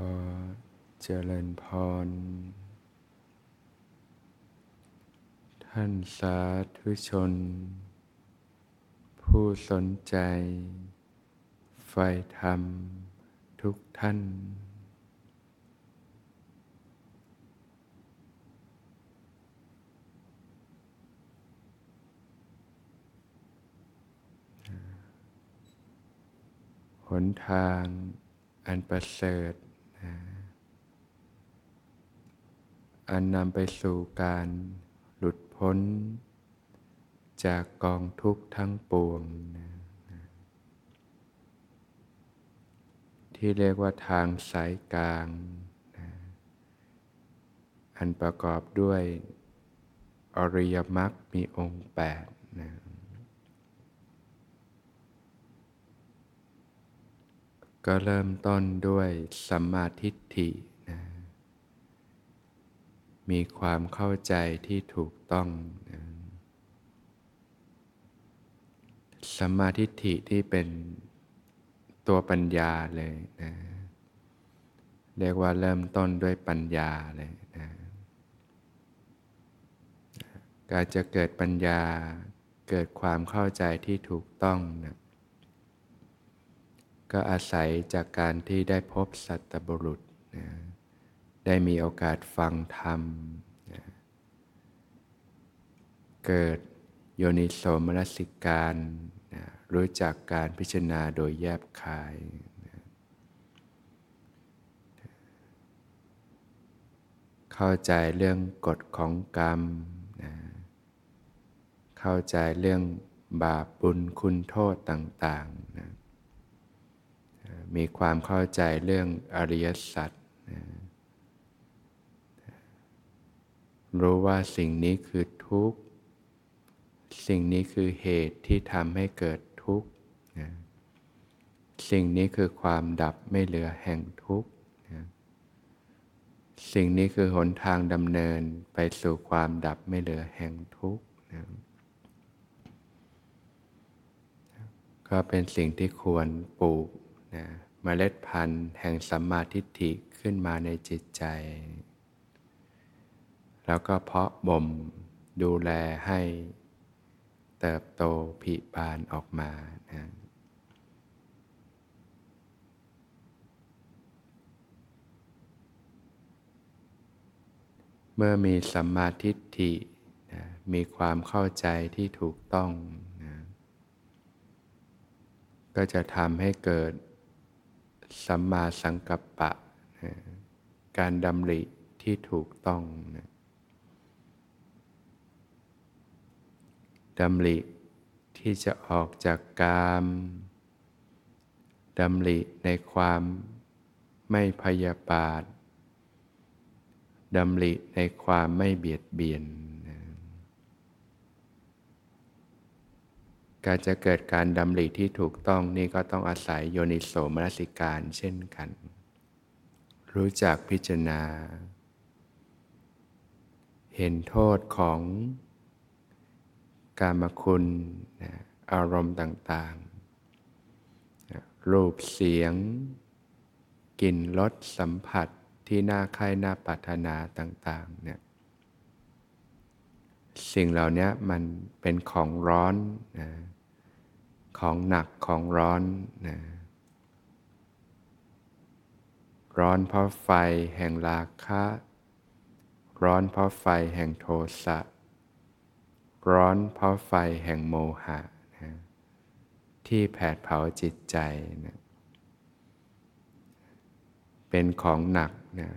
อเจริญพร ท่านสาธุชน ผู้สนใจไฟธรรมทุกท่าน หนทางอันประเสริฐ อันนำไปสู่การหลุดพ้น จากกองทุกข์ทั้งปวงนะที่เรียกว่าทางสายกลางนะอันประกอบด้วยอริยมรรคมีองค์แปดนะ ก็เริ่มต้นด้วยสัมมาทิฏฐินะมีความเข้าใจที่ถูกต้องนะสัมมาทิฏฐิที่เป็นตัวปัญญาเลยนะเรียกว่าเริ่มต้นด้วยปัญญาเลยนะการจะเกิดปัญญาเกิดความเข้าใจที่ถูกต้องนะ ก็อาศัยจากการที่ได้พบสัตบุรุษนะได้มีโอกาสฟังธรรมนะเกิดโยนิโสมนสิการนะรู้จักการพิจารณาโดยแยบคายนะเข้าใจเรื่องกฎของกรรมนะเข้าใจเรื่องบาปบุญคุณโทษต่าง ๆ มีความเข้าใจเรื่องอริยสัจรู้ว่าสิ่งนี้คือทุกข์ สิ่งนี้คือเหตุที่ทำให้เกิดทุกข์ สิ่งนี้คือความดับไม่เหลือแห่งทุกข์ สิ่งนี้คือหนทางดำเนินไปสู่ความดับไม่เหลือแห่งทุกข์ ก็เป็นสิ่งที่ควรปลูก นะเมล็ดพันธุ์แห่งสัมมาทิฏฐิขึ้นมาในจิตใจ แล้วก็เพาะบ่มดูแลให้เติบโตผิบานออกมานะเมื่อมีสัมมาทิฏฐินะมีความเข้าใจที่ถูกต้องนะก็จะทำให้เกิด สัมมาสังกัปปะนะการดำริที่ถูกต้องนะดำริที่จะออกจากกามดำริในความไม่พยาบาทดำริในความไม่เบียดเบียนนะ การจะเกิดการดำริที่ถูกต้องนี่ก็ต้องอาศัยโยนิโสมนสิการเช่นกัน รู้จักพิจารณา เห็นโทษของการมคุณนะอารมณ์ต่างๆ รูปเสียง กลิ่นรสสัมผัสที่น่าใคร่น่าปรารถนาต่าง ๆ เนี่ย สิ่งเหล่านี้มันเป็นของร้อนนะของหนักของร้อนนะร้อนเพราะไฟแห่งราคะ ร้อนเพราะไฟแห่งโทสะ ร้อนเพราะไฟแห่งโมหะนะที่แผดเผาจิตใจนะเป็นของหนักนะ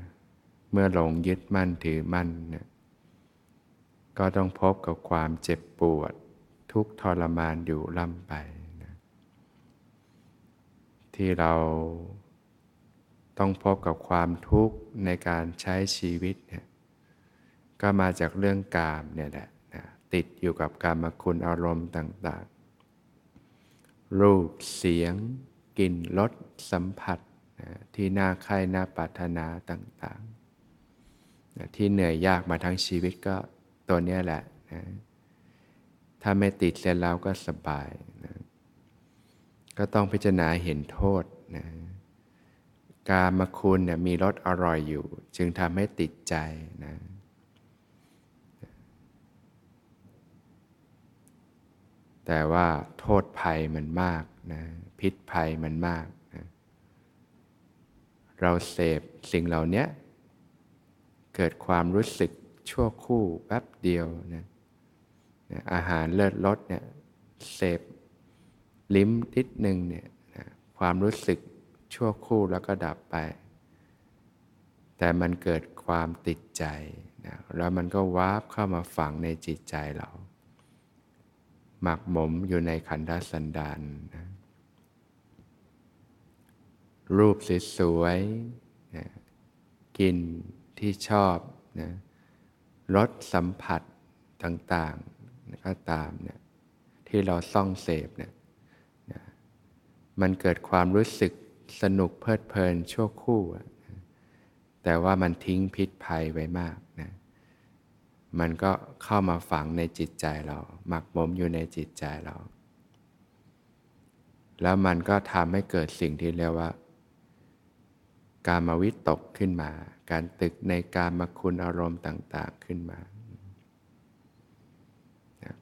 เมื่อหลงยึดมั่นถือมั่นนะ ก็ต้องพบกับความเจ็บปวด ทุกทรมานอยู่ล่ำไปนะที่เราต้องพบกับความทุกข์ในการใช้ชีวิตเนี่ยก็มาจากเรื่องกามเนี่ยแหละนะติดอยู่กับกามคุณอารมณ์ต่างๆ รูปเสียงกลิ่นรสสัมผัสนะที่น่าใคร่น่าปรารถนาต่างๆนะที่เหนื่อยยากมาทั้งชีวิตก็ ตัวนี้แหละนะถ้าไม่ติดเสร็จแล้วก็สบายนะก็ต้องพิจารณาเห็นโทษนะกามคุณเนี่ยมีรสอร่อยอยู่ จึงทำให้ติดใจนะแต่ว่าโทษภัยมันมากนะพิษภัยมันมากนะเราเสพสิ่งเหล่านี้เกิดความรู้สึก ชั่วคู่แป๊บเดียวนะอาหารเลิศรสเนี่ยเสพลิ้มนิดหนึ่งเนี่ยความรู้สึกชั่วคู่แล้วก็ดับไป แต่มันเกิดความติดใจนะแล้วมันก็วาบเข้ามาฝังในจิตใจเรา หมักหมมอยู่ในขันธสันดานนะรูปสวยๆนะกินที่ชอบนะ รสสัมผัสต่างๆก็ตามเนี่ยที่เราซ่องเสพเนี่ยมันเกิดความรู้สึกสนุกเพลิดเพลินชั่วคู่ แต่ว่ามันทิ้งพิษภัยไว้มากนะมันก็เข้ามาฝังในจิตใจเรา หมักหมมอยู่ในจิตใจเรา แล้วมันก็ทำให้เกิดสิ่งที่เรียกว่า การมาวิตกขึ้นมา การตึกในการมาคุณอารมณ์ต่าง ๆขึ้นมา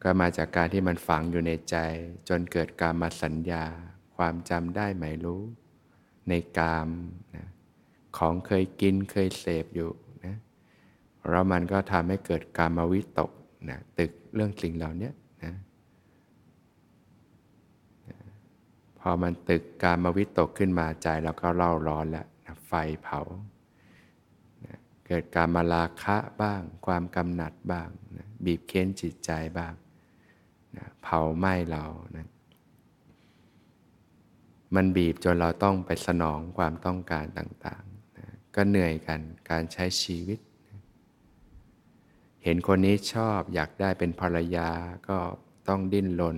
ก็มาจากการที่มันฝังอยู่ในใจ จนเกิดการมาสัญญา ความจำได้หมายรู้ ในกามนะของเคยกินเคยเสพอยู่นะแล้วมันก็ทำให้เกิดการมวิตกนะตึกเรื่องสิ่งเหล่านี้นะพอมันตึกการมวิตกขึ้นมาใจเราก็เล่าร้อนแล้วนะ ไฟเผานะเกิดการมาลาคะบ้าง ความกำหนัดบ้างนะบีบเค้นจิตใจบ้างนะเผาไหม้เรานะมันบีบจนเราต้องไปสนองความต้องการต่างๆนะก็เหนื่อยกันการใช้ชีวิตเห็นคนนี้ชอบอยากได้เป็นภรรยาก็ต้องดิ้นรน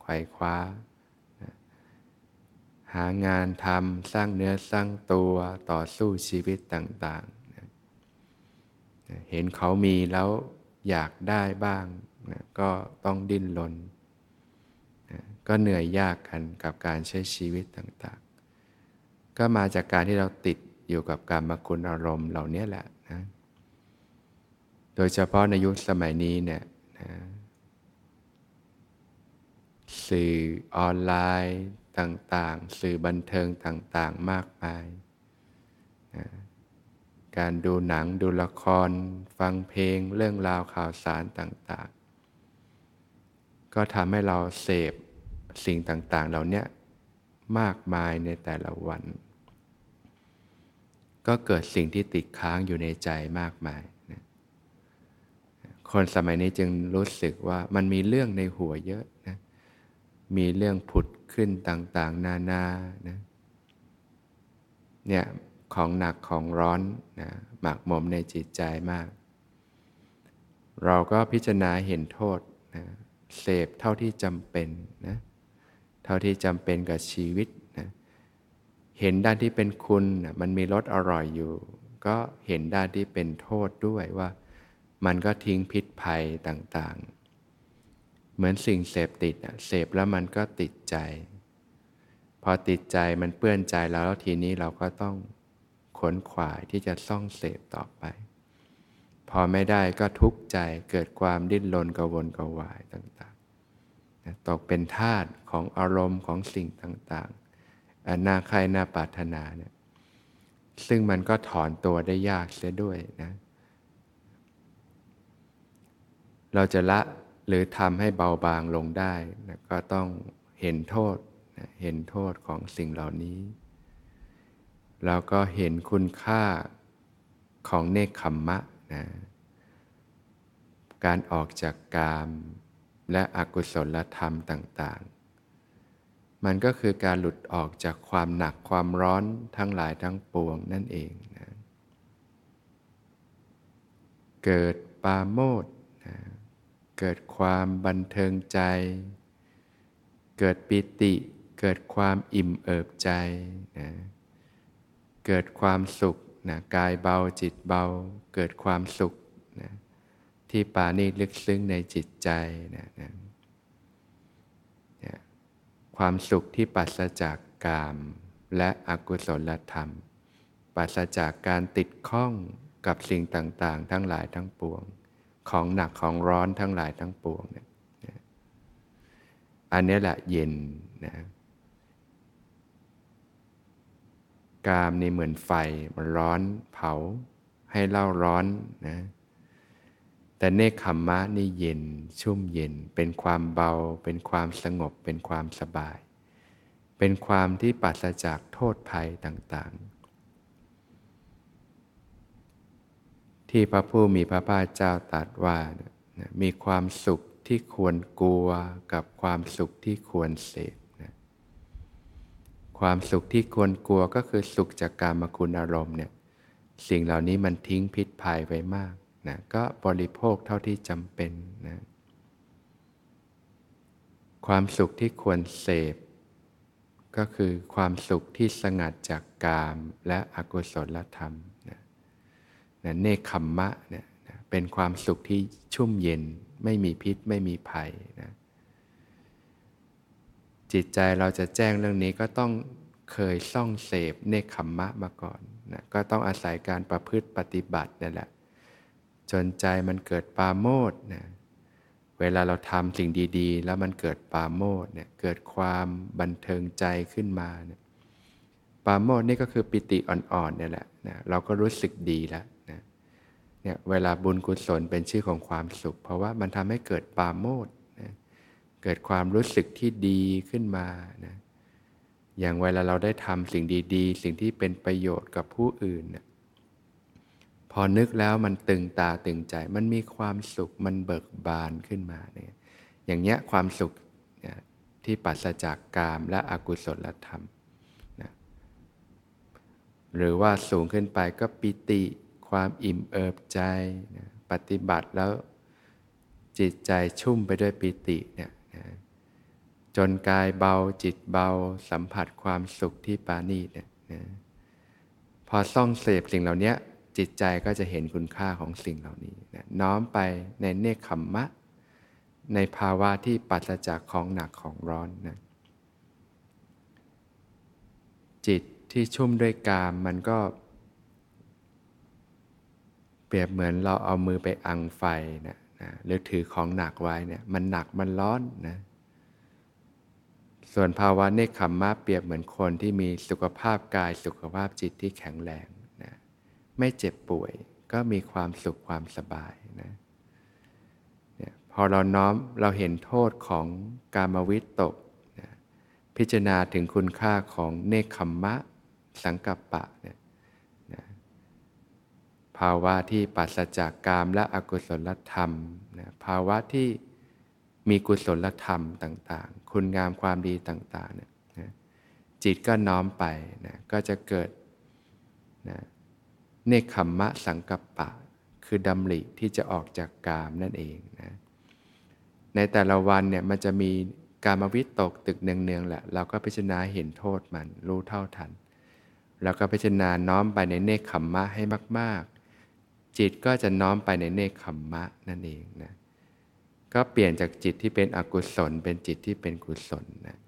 ไขว่คว้า หางานทำสร้างเนื้อสร้างตัวต่อสู้ชีวิตต่างๆนะเห็นเขามีแล้วอยากได้บ้างนะก็ต้องดิ้นรนก็เหนื่อยยากกันกับการใช้ชีวิตต่างๆ ก็มาจากการที่เราติดอยู่กับการมาคุณอารมณ์เหล่านี้แหละนะโดยเฉพาะในยุคสมัยนี้เนี่ยนะสื่อออนไลน์ ต่างๆ สื่อบันเทิงต่างๆ มากมายนะการดูหนังดูละคร ฟังเพลงเรื่องราวข่าวสารต่างๆ ก็ทำให้เราเสพสิ่งต่างๆ เหล่านี้มากมายในแต่ละวัน ก็เกิดสิ่งที่ติดค้างอยู่ในใจมากมายนะคนสมัยนี้จึงรู้สึกว่ามันมีเรื่องในหัวเยอะนะมีเรื่องผุด ขึ้นต่างๆ นานานะเนี่ยของหนักของร้อนนะหมักหมมในจิตใจมาก เราก็พิจารณาเห็นโทษนะเสพเท่าที่จำเป็นนะเท่าที่จำเป็นกับชีวิตนะเห็นด้านที่เป็นคุณนะมันมีรสอร่อยอยู่ ก็เห็นด้านที่เป็นโทษด้วยว่า มันก็ทิ้งพิษภัยต่างๆ เหมือนสิ่งเสพติดนะเสพแล้วมันก็ติดใจ พอติดใจมันเปื้อนใจแล้วแล้วทีนี้เราก็ต้องขนขวายที่จะซ่องเสพต่อไป พอไม่ได้ก็ทุกข์ใจเกิดความดิ้นรนกระวนกระวายต่างๆตกเป็นทาสของอารมณ์ของสิ่งต่างๆอันน่าใครน่าปรารถนาเนี่ยซึ่งมันก็ถอนตัวได้ยากเสียด้วยนะ เราจะละ หรือทำให้เบาบางลงได้นะก็ต้องเห็นโทษนะเห็นโทษของสิ่งเหล่านี้เราก็เห็นคุณค่าของเนคขมมะนะการออกจากกามและอกุศลธรรมต่าง ๆ มันก็คือการหลุดออกจากความหนักความร้อนทั้งหลายทั้งปวงนั่นเองนะเกิดปาโมดนะ เกิดความบันเทิงใจ เกิดปิติ เกิดความอิ่มเอิบใจนะเกิดความสุขนะกายเบาจิตเบา เกิดความสุขนะที่ปานีลึกซึ้งในจิตใจนะนะความสุขที่ปัสจากกามและอกุศลธรรม ปัสจากการติดข้องกับสิ่งต่าง ๆ ทั้งหลายทั้งปวง ของหนักของร้อนทั้งหลายทั้งปวงเนี่ยอันนี้แหละเย็นนะกามนี่เหมือนไฟมันร้อนเผาให้เล่าร้อนนะแต่เนคขมมะนี่เย็นชุ่มเย็น เป็นความเบา เป็นความสงบ เป็นความสบาย เป็นความที่ปัสจากโทษภัยต่างๆ ที่พระผู้มีพระภาคเจ้าตรัสว่ามีความสุขที่ควรกลัวกับความสุขที่ควรเสพนะความสุขที่ควรกลัวก็คือสุขจากการมคุณอารมณ์เนี่ยสิ่งเหล่านี้มันทิ้งพิษภัยไว้มากนะก็บริโภคเท่าที่จำเป็นนะความสุขที่ควรเสพ ก็คือความสุขที่สงัดจากกามและอกุศลธรรม นะเนคขมมะเนี่ยนะเป็นความสุขที่ชุ่มเย็น ไม่มีพิษไม่มีภัยนะจิตใจเราจะแจ้งเรื่องนี้ก็ต้องเคยซ่องเสพเนคขมมะมาก่อนนะก็ต้องอาศัยการประพฤติปฏิบัตินั่นแหละจนใจมันเกิดปาโมดนะเวลาเราทำสิ่งดี ๆ แล้วมันเกิดปาโมดเนี่ยเกิดความบันเทิงใจขึ้นมาเนี่ยาโมดนี่ก็คือปิติอ่อนๆเนี่ยแหละนะเราก็รู้สึกดีแล้วนะเนี่ยเวลาบุญกุศลเป็นชื่อของความสุข เพราะว่ามันทำให้เกิดปาโมดนะเกิดความรู้สึกที่ดีขึ้นมานะอย่างเวลาเราได้ทำสิ่งดีๆ สิ่งที่เป็นประโยชน์กับผู้อื่นนะพอนึกแล้วมันตึงตาตึงใจ มันมีความสุขมันเบิกบานขึ้นมาเนี่ยอย่างเงี้ยความสุขที่ปัสจากกามและอกุศลธรรม หรือว่าสูงขึ้นไปก็ปิติความอิ่มเอิบใจนะปฏิบัติแล้วจิตใจชุ่มไปด้วยปิติเนี่ยนะจนกายเบาจิตเบาสัมผัสความสุขที่ปานีเนี่ยนะพอซ่องเสพสิ่งเหล่านี้จิตใจก็จะเห็นคุณค่าของสิ่งเหล่านี้นะน้อมไปในเนคขมมะ ในภาวะที่ปัสจากของหนักของร้อนนะจิต ที่ชุ่มด้วยกามมันก็ เปรียบเหมือนเราเอามือไปอังไฟนะนะหรือถือของหนักไว้เนี่ยมันหนักมันร้อนนะส่วนภาวะเนคขมมะเปรียบเหมือนคนที่มีสุขภาพกายสุขภาพจิตที่แข็งแรงนะไม่เจ็บป่วยก็มีความสุขความสบายนะเนี่ยพอเราน้อมเราเห็นโทษของการมวิตกนะพิจารณาถึงคุณค่าของเนคขมมะ สังกัปปะเนี่ยนะภาวะที่ปัสจากกามและอกุศลธรรมนะภาวะที่มีกุศลธรรมต่าง ๆ คุณงามความดีต่างๆเนี่ยนะจิตก็น้อมไปนะก็จะเกิดนะเนคขมมะสังกัปปะ คือดำริที่จะออกจากกามนั่นเองนะในแต่ละวันเนี่ยมันจะมีการมาวิตกตึกเนืองๆแหละ เราก็พิจารณาเห็นโทษมันรู้เท่าทัน แล้วก็พิจารณาน้อมไปในเนคขมมะให้มาก ๆ จิตก็จะน้อมไปในเนคขมมะนั่นเองนะก็เปลี่ยนจากจิตที่เป็นอกุศล เป็นจิตที่เป็นกุศลนะ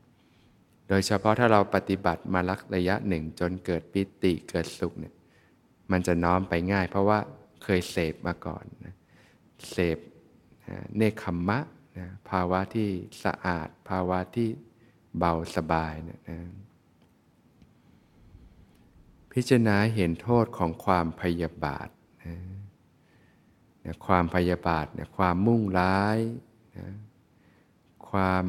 โดยเฉพาะถ้าเราปฏิบัติมาลักระยะหนึ่งจนเกิดปิติเกิดสุขเนี่ยมันจะน้อมไปง่าย เพราะว่าเคยเสพมาก่อนนะเสพเนคขมมะนะภาวะที่สะอาด ภาวะที่เบาสบายนะนะ พิจารณาเห็นโทษของความพยาบาทนะนะความพยาบาทนะความมุ่งร้ายนะความ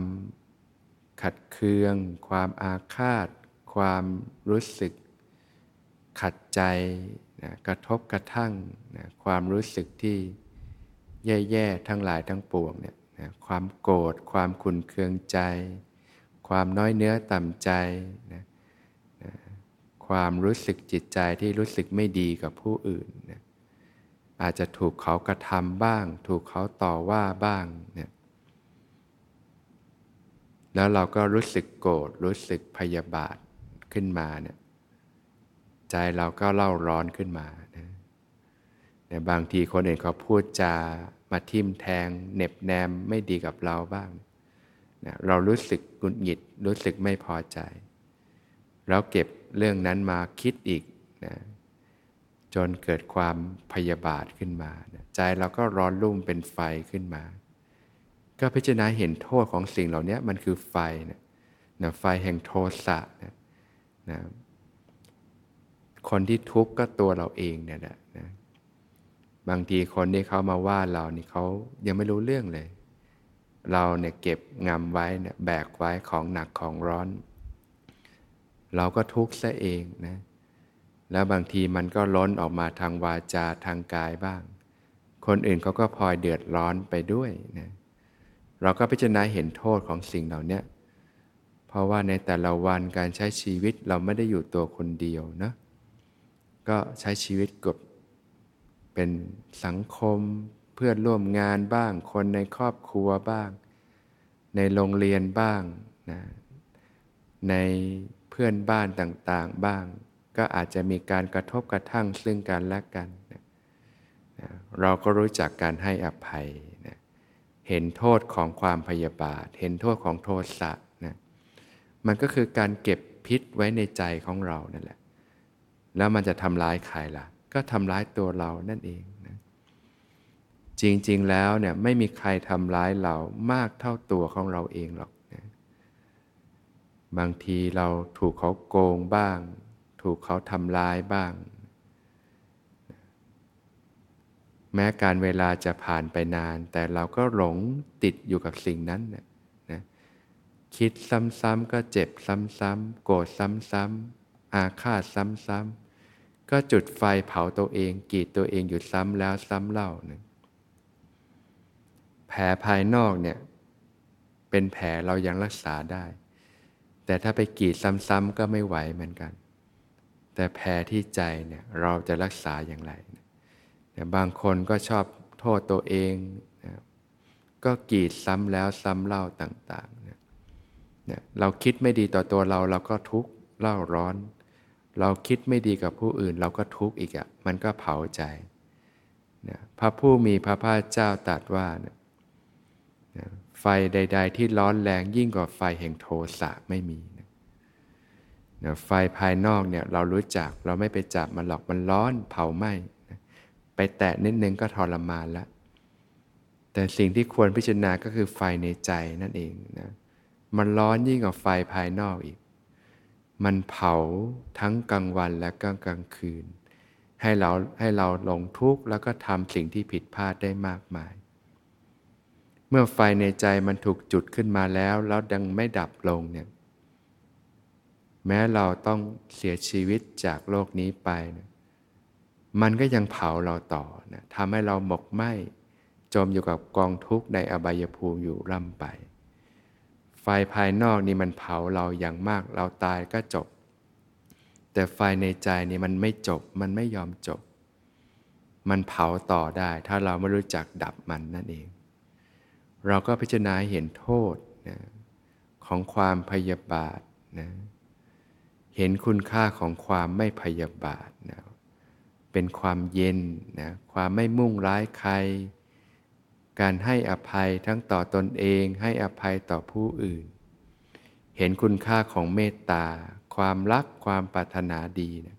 ขัดเคือง ความอาฆาต ความรู้สึก ขัดใจนะกระทบกระทั่งนะความรู้สึกที่แย่ๆทั้งหลายทั้งปวงเนี่ยนะความโกรธความขุนเคืองใจ ความน้อยเนื้อต่ำใจนะนะ ความรู้สึกจิตใจที่รู้สึกไม่ดีกับผู้อื่นนะอาจจะถูกเขากระทำบ้าง ถูกเขาต่อว่าบ้างเนี่ยแล้วเราก็รู้สึกโกรธรู้สึกพยาบาทขึ้นมาเนี่ยใจเราก็เล่าร้อนขึ้นมานะแต่บางทีคนอื่นเขาพูดจามาทิ่มแทงเน็บแนมไม่ดีกับเราบ้างนะเรารู้สึกกุนหงิดรู้สึกไม่พอใจ เราเก็บ เรื่องนั้นมาคิดอีกนะจนเกิดความพยาบาทขึ้นมา ใจเราก็ร้อนรุ่มเป็นไฟขึ้นมา ก็พิจารณาเห็นโทษของสิ่งเหล่านี้มันคือไฟนะนะไฟแห่งโทสะนะนะคนที่ทุกข์ก็ตัวเราเองเนี่ยนะนะบางทีคนที่เขามาว่าเรานี่เขายังไม่รู้เรื่องเลย เราเนี่ยเก็บงำไว้เนี่ยแบกไว้ของหนักของร้อน เราก็ทุกข์ซะเองนะแล้วบางทีมันก็ล้นออกมาทางวาจาทางกายบ้าง คนอื่นเขาก็พลอยเดือดร้อนไปด้วยนะเราก็พิจารณาเห็นโทษของสิ่งเหล่านี้เพราะว่าในแต่ละวันการใช้ชีวิตเราไม่ได้อยู่ตัวคนเดียวนะก็ใช้ชีวิตกับเป็นสังคมเพื่อนร่วมงานบ้าง คนในครอบครัวบ้าง ในโรงเรียนบ้างนะใน เพื่อนบ้านต่างๆบ้าง ก็อาจจะมีการกระทบกระทั่งซึ่งกันและกันนะเราก็รู้จักการให้อภัยนะเห็นโทษของความพยาบาท เห็นโทษของโทษะนะมันก็คือการเก็บพิษไว้ในใจของเรานั่นแหละ แล้วมันจะทำร้ายใครล่ะ ก็ทำร้ายตัวเรานั่นเองนะจริงๆแล้วเนี่ยไม่มีใครทำร้ายเรามากเท่าตัวของเราเองหรอก บางทีเราถูกเขาโกงบ้าง ถูกเขาทำร้ายบ้าง แม้การเวลาจะผ่านไปนาน แต่เราก็หลงติดอยู่กับสิ่งนั้นนะนะคิดซ้ำๆก็เจ็บซ้ำๆโกรธซ้ำๆอาฆาตซ้ำๆก็จุดไฟเผาตัวเองกีดตัวเองอยู่ซ้ำแล้วซ้ำเล่านะแผลภายนอกเนี่ยเป็นแผลเรายังรักษาได้ แต่ถ้าไปกีดซ้ำๆก็ไม่ไหวเหมือนกัน แต่แผลที่ใจเนี่ยเราจะรักษาอย่างไรนะบางคนก็ชอบโทษตัวเองนะก็กีดซ้ำแล้วซ้ำเล่าต่างๆนะนะเราคิดไม่ดีต่อตัวเราเราก็ทุกข์เล่าร้อน เราคิดไม่ดีกับผู้อื่น เราก็ทุกข์อีกอะ่ะมันก็เผาใจนะพระผู้มีพระภาคเจ้าตรัสว่านะนะ ไฟใด ๆ ที่ร้อนแรงยิ่งกว่าไฟแห่งโทสะไม่มีนะไฟภายนอกเนี่ยเรารู้จักเราไม่ไปจับมันหรอกมันร้อนเผาไหมนะไปแตะนิดนึงก็ทรมานแล้วแต่สิ่งที่ควรพิจารณาก็คือไฟในใจนั่นเองนะมันร้อนยิ่งกว่าไฟภายนอกอีก มันเผาทั้งกลางวันและกลางคืน ให้เราให้เราหลงทุกข์แล้วก็ทำสิ่งที่ผิดพลาดได้มากมาย มื่อไฟในใจมันถูกจุดขึ้นมาแล้ว แล้วยังไม่ดับลงเนี่ยแม้เราต้องเสียชีวิตจากโลกนี้ไปนะมันก็ยังเผาเราต่อนะทำให้เราหมกไหมจมอยู่กับกองทุกข์ในอบายภูมิอยู่ร่ำไป ไฟภายนอกนี่มันเผาเราอย่างมากเราตายก็จบ แต่ไฟในใจนี่มันไม่จบ มันไม่ยอมจบ มันเผาต่อได้ ถ้าเราไม่รู้จักดับมันนั่นเอง เราก็พิจารณาเห็นโทษนะของความพยาบาทนะเห็นคุณค่าของความไม่พยาบาทนะเป็นความเย็นนะความไม่มุ่งร้ายใคร การให้อภัยทั้งต่อตนเองให้อภัยต่อผู้อื่น เห็นคุณค่าของเมตตา ความรักความปรารถนาดีนะ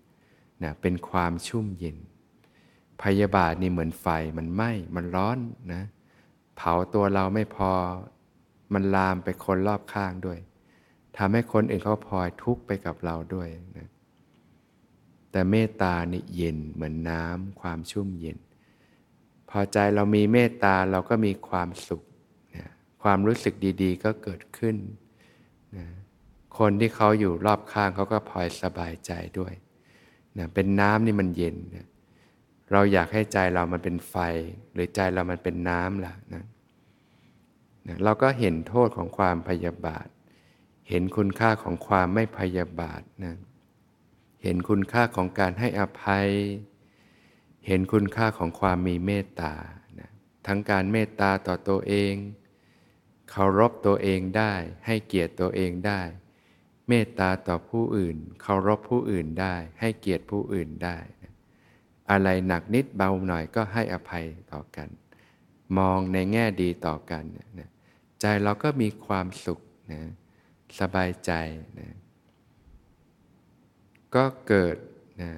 นะเป็นความชุ่มเย็น พยาบาทนี่เหมือนไฟมันไหม้มันร้อนนะ เผาตัวเราไม่พอ มันลามไปคนรอบข้างด้วยทำให้คนอื่นเขาพลอยทุกข์ไปกับเราด้วยนะแต่เมตตานี่เย็นเหมือนน้ำความชุ่มเย็น พอใจเรามีเมตตาเราก็มีความสุขนะความรู้สึกดีๆ ก็เกิดขึ้นนะคนที่เขาอยู่รอบข้างเขาก็พลอยสบายใจด้วยนะเป็นน้ำนี่มันเย็นนะ เราอยากให้ใจเรามันเป็นไฟ หรือใจเรามันเป็นน้ำล่ะนะนะเราก็เห็นโทษของความพยาบาท เห็นคุณค่าของความไม่พยาบาทนะเห็นคุณค่าของการให้อภัย เห็นคุณค่าของความมีเมตตานะทั้งการเมตตาต่อตัวเองเคารพตัวเองได้ ให้เกียรติตัวเองได้ เมตตาต่อผู้อื่น เคารพผู้อื่นได้ ให้เกียรติผู้อื่นได้นะ อะไรหนักนิดเบาหน่อยก็ให้อภัยต่อกัน มองในแง่ดีต่อกันนะใจเราก็มีความสุขนะสบายใจนะก็เกิดนะ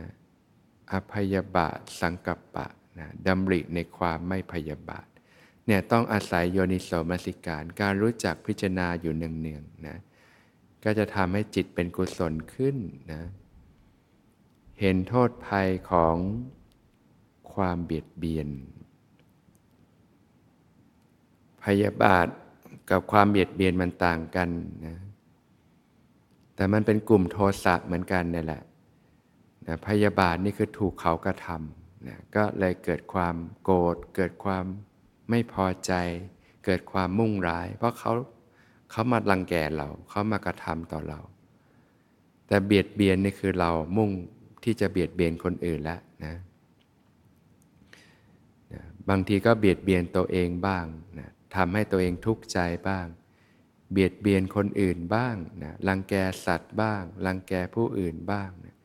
อพยบาทสังกัปปะนะดำริในความไม่พยาบาทเนี่ยต้องอาศัยโยนิโสมนสิการ การรู้จักพิจารณาอยู่เนืองๆนะก็จะทำให้จิตเป็นกุศลขึ้นนะเห็นโทษภัยของ ความเบียดเบียน พยาบาทกับความเบียดเบียนมันต่างกันนะ แต่มันเป็นกลุ่มโทสะเหมือนกันนี่แหละนะพยาบาทนี่คือถูกเขากระทำนะก็เลยเกิดความโกรธ เกิดความไม่พอใจ เกิดความมุ่งร้าย เพราะเขาเขามาลังแกเรา เขามากระทำต่อเรา แต่เบียดเบียนนี่คือเรามุ่งที่จะเบียดเบียนคนอื่นแล้วนะนะ บางทีก็เบียดเบียนตัวเองบ้างนะทำให้ตัวเองทุกข์ใจบ้าง เบียดเบียนคนอื่นบ้างนะรังแกสัตว์บ้างรังแกผู้อื่นบ้างนะ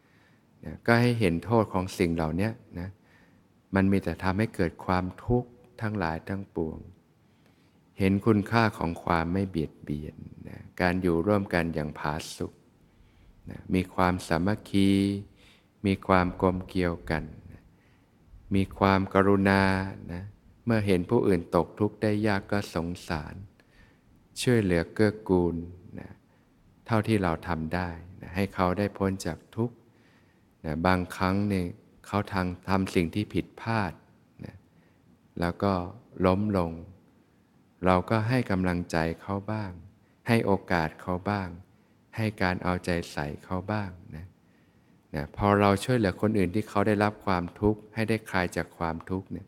นะก็ให้เห็นโทษของสิ่งเหล่านี้นะมันมีแต่ทำให้เกิดความทุกข์ทั้งหลายทั้งปวง เห็นคุณค่าของความไม่เบียดเบียนนะการอยู่ร่วมกันอย่างผาสุกนะมีความสามัคคี มีความกลมเกลียวกัน มีความกรุณานะเมื่อเห็นผู้อื่นตกทุกข์ได้ยากก็สงสาร ช่วยเหลือเกื้อกูลนะเท่าที่เราทำได้นะให้เขาได้พ้นจากทุกข์นะบางครั้งเนี่ยเขาทางทำสิ่งที่ผิดพลาดนะแล้วก็ล้มลง เราก็ให้กำลังใจเขาบ้าง ให้โอกาสเขาบ้าง ให้การเอาใจใส่เขาบ้างนะ นะพอเราช่วยเหลือคนอื่นที่เขาได้รับความทุกข์ให้ได้คลายจากความทุกข์เนี่ย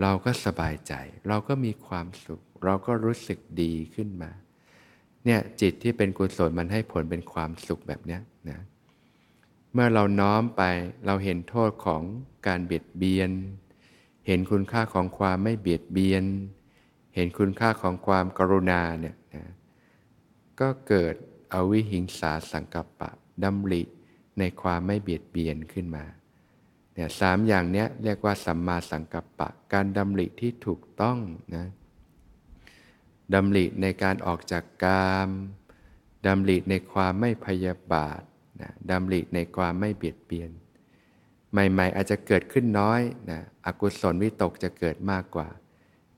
เราก็สบายใจ เราก็มีความสุข เราก็รู้สึกดีขึ้นมาเนี่ยจิตที่เป็นกุศลมันให้ผลเป็นความสุขแบบเนี้ยนะเมื่อเราน้อมไปเราเห็นโทษของการเบียดเบียน เห็นคุณค่าของความไม่เบียดเบียน เห็นคุณค่าของความกรุณาเนี่ยนะก็เกิดอวิหิงสาสังกัปปะดำริ ในความไม่เบียดเบียนขึ้นมาเนี่ยสามอย่างเนี้ยเรียกว่าสัมมาสังกัปปะ การดำริที่ถูกต้องนะดำริในการออกจากกามดำริในความไม่พยาบาทนะดำริในความไม่เบียดเบียน ใหม่ ๆ อาจจะเกิดขึ้นน้อยนะอกุศลวิตกจะเกิดมากกว่า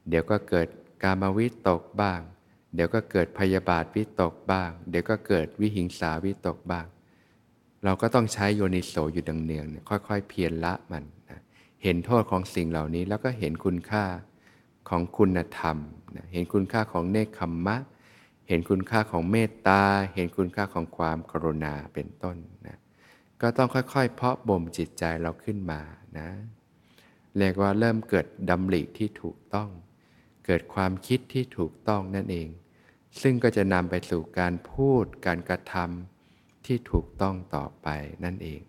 เดี๋ยวก็เกิดกามวิตกบ้าง เดี๋ยวก็เกิดพยาบาทวิตกบ้าง เดี๋ยวก็เกิดวิหิงสาวิตกบ้าง เราก็ต้องใช้โยนิโสอยู่ดังเนืองเนี่ยค่อยๆ เพียรละมันนะเห็นโทษของสิ่งเหล่านี้แล้วก็เห็นคุณค่าของคุณธรรมนะเห็นคุณค่าของเนคขมมะ เห็นคุณค่าของเมตตา เห็นคุณค่าของความกรุณาเป็นต้นนะก็ต้องค่อยๆ เพาะบ่มจิตใจเราขึ้นมานะเรียกว่าเริ่มเกิดดำริที่ถูกต้อง เกิดความคิดที่ถูกต้องนั่นเอง ซึ่งก็จะนำไปสู่การพูดการกระทำ ที่ถูกต้องต่อไปนั่นเอง